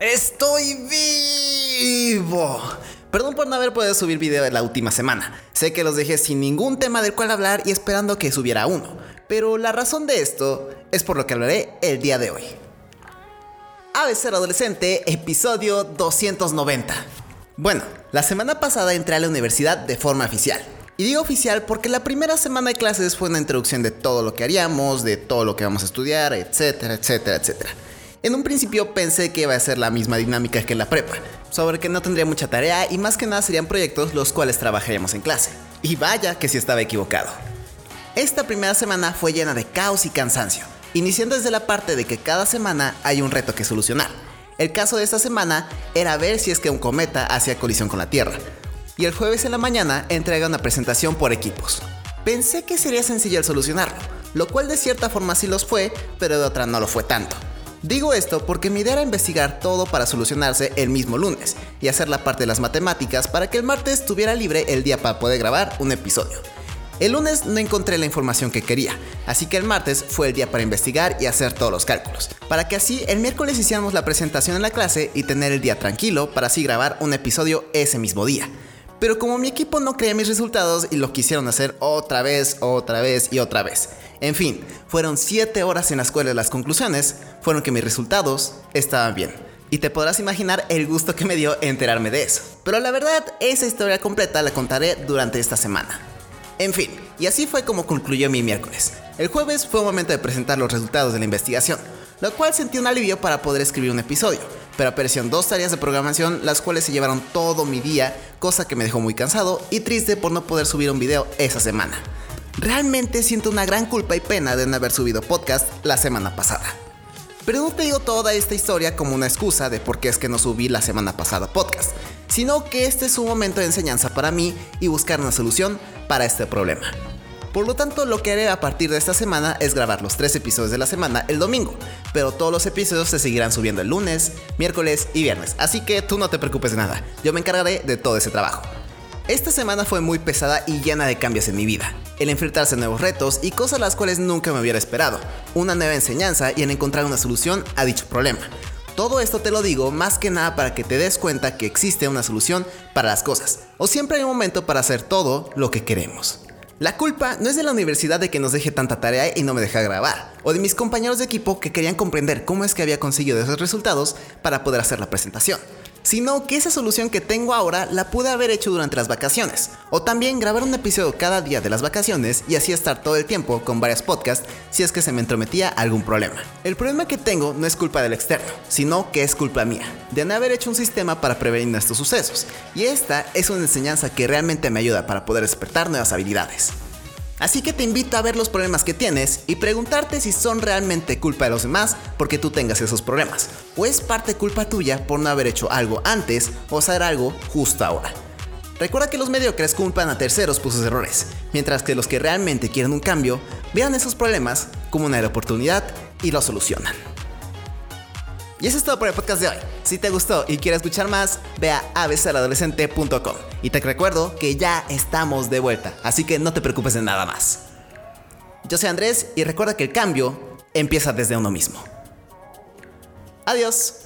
Estoy vivo. Perdón por no haber podido subir video en la última semana. Sé que los dejé sin ningún tema del cual hablar y esperando que subiera uno. Pero la razón de esto es por lo que hablaré el día de hoy. Ser adolescente, episodio 290. Bueno, la semana pasada entré a la universidad de forma oficial. Y digo oficial porque la primera semana de clases fue una introducción de todo lo que haríamos, de todo lo que vamos a estudiar, etcétera, etcétera, etcétera. En un principio pensé que iba a ser la misma dinámica que en la prepa, sobre que no tendría mucha tarea y más que nada serían proyectos los cuales trabajaríamos en clase. Y vaya que si estaba equivocado. Esta primera semana fue llena de caos y cansancio, iniciando desde la parte de que cada semana hay un reto que solucionar. El caso de esta semana era ver si es que un cometa hacía colisión con la Tierra, y el jueves en la mañana entrega una presentación por equipos. Pensé que sería sencillo el solucionarlo, lo cual de cierta forma sí los fue, pero de otra no lo fue tanto. Digo esto porque mi idea era investigar todo para solucionarse el mismo lunes y hacer la parte de las matemáticas para que el martes estuviera libre el día para poder grabar un episodio. El lunes no encontré la información que quería, así que el martes fue el día para investigar y hacer todos los cálculos, para que así el miércoles hiciéramos la presentación en la clase y tener el día tranquilo para así grabar un episodio ese mismo día. Pero como mi equipo no creía mis resultados y lo quisieron hacer otra vez, otra vez y otra vez. En fin, fueron 7 horas en las cuales las conclusiones fueron que mis resultados estaban bien. Y te podrás imaginar el gusto que me dio enterarme de eso. Pero la verdad, esa historia completa la contaré durante esta semana. En fin, y así fue como concluyó mi miércoles. El jueves fue un momento de presentar los resultados de la investigación, lo cual sentí un alivio para poder escribir un episodio pero aparecieron dos tareas de programación las cuales se llevaron todo mi día, cosa que me dejó muy cansado y triste por no poder subir un video esa semana. Realmente siento una gran culpa y pena de no haber subido podcast la semana pasada. Pero no te digo toda esta historia como una excusa de por qué es que no subí la semana pasada podcast, sino que este es un momento de enseñanza para mí y buscar una solución para este problema. Por lo tanto, lo que haré a partir de esta semana es grabar los tres episodios de la semana el domingo, pero todos los episodios se seguirán subiendo el lunes, miércoles y viernes, así que tú no te preocupes de nada, yo me encargaré de todo ese trabajo. Esta semana fue muy pesada y llena de cambios en mi vida. El enfrentarse a nuevos retos y cosas las cuales nunca me hubiera esperado. Una nueva enseñanza y en encontrar una solución a dicho problema. Todo esto te lo digo más que nada para que te des cuenta que existe una solución para las cosas. O siempre hay un momento para hacer todo lo que queremos. La culpa no es de la universidad de que nos deje tanta tarea y no me deja grabar, o de mis compañeros de equipo que querían comprender cómo es que había conseguido esos resultados para poder hacer la presentación sino que esa solución que tengo ahora la pude haber hecho durante las vacaciones, o también grabar un episodio cada día de las vacaciones y así estar todo el tiempo con varios podcasts si es que se me entrometía algún problema. El problema que tengo no es culpa del externo, sino que es culpa mía, de no haber hecho un sistema para prevenir estos sucesos, y esta es una enseñanza que realmente me ayuda para poder despertar nuevas habilidades. Así que te invito a ver los problemas que tienes y preguntarte si son realmente culpa de los demás porque tú tengas esos problemas, o es parte culpa tuya por no haber hecho algo antes o hacer algo justo ahora. Recuerda que los mediocres culpan a terceros por sus errores, mientras que los que realmente quieren un cambio vean esos problemas como una oportunidad y lo solucionan. Y eso es todo por el podcast de hoy. Si te gustó y quieres escuchar más, ve a abcaladolescente.com. Y te recuerdo que ya estamos de vuelta, así que no te preocupes de nada más. Yo soy Andrés y recuerda que el cambio empieza desde uno mismo. Adiós.